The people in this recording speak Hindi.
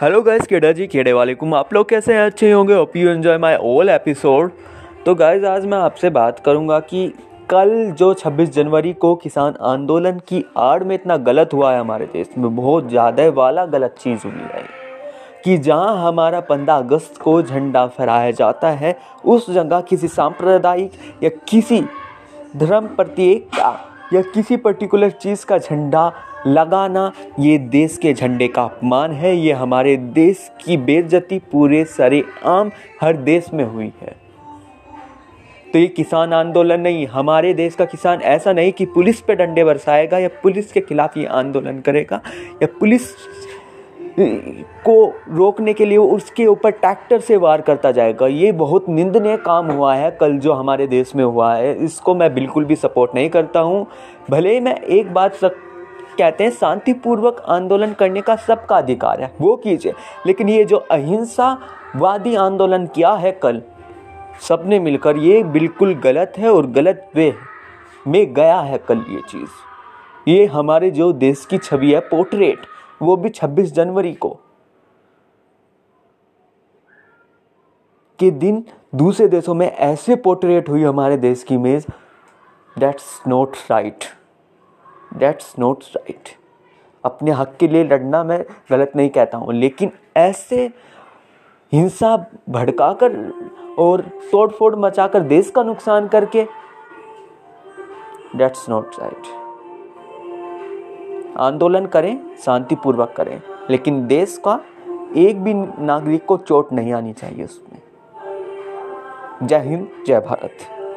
हेलो गाइस केडा जी खेड़े वालेकुम आप लोग कैसे हैं? अच्छे होंगे? Hope you enjoy my all episode तो गाइस आज मैं आपसे बात करूँगा कि कल जो 26 जनवरी को किसान आंदोलन की आड़ में इतना गलत हुआ है हमारे देश में, बहुत ज़्यादा वाला गलत चीज़ हुई है। कि जहाँ हमारा पंद्रह अगस्त को झंडा फहराया जाता है, उस जगह किसी सांप्रदायिक या किसी धर्म प्रत्येक का या किसी पर्टिकुलर चीज़ का झंडा लगाना, ये देश के झंडे का अपमान है। ये हमारे देश की बेइज्जती पूरे सरे आम हर देश में हुई है। तो ये किसान आंदोलन नहीं, हमारे देश का किसान ऐसा नहीं कि पुलिस पे डंडे बरसाएगा या पुलिस के खिलाफ ये आंदोलन करेगा या पुलिस को रोकने के लिए उसके ऊपर ट्रैक्टर से वार करता जाएगा। ये बहुत निंदनीय काम हुआ है, कल जो हमारे देश में हुआ है, इसको मैं बिल्कुल भी सपोर्ट नहीं करता हूँ। भले ही मैं एक बात सक, कहते हैं, शांतिपूर्वक आंदोलन करने का सबका अधिकार है, वो कीजिए। लेकिन ये जो अहिंसावादी आंदोलन किया है कल, सबने मिलकर ये बिल्कुल गलत है और गलत वे में गया है कल ये चीज़। ये हमारे जो देश की छवि है पोर्ट्रेट वो भी 26 जनवरी को। के दिन दूसरे देशों में ऐसे पोर्ट्रेट हुई हमारे देश की image that's not right that's not right अपने हक के लिए लड़ना मैं गलत नहीं कहता हूँ, लेकिन ऐसे हिंसा भड़काकर और तोड़ फोड़ मचाकर देश का नुकसान करके दैट्स नॉट राइट आंदोलन करें, शांतिपूर्वक करें। लेकिन देश का एक भी नागरिक को चोट नहीं आनी चाहिए उसमें। जय हिंद, जय भारत।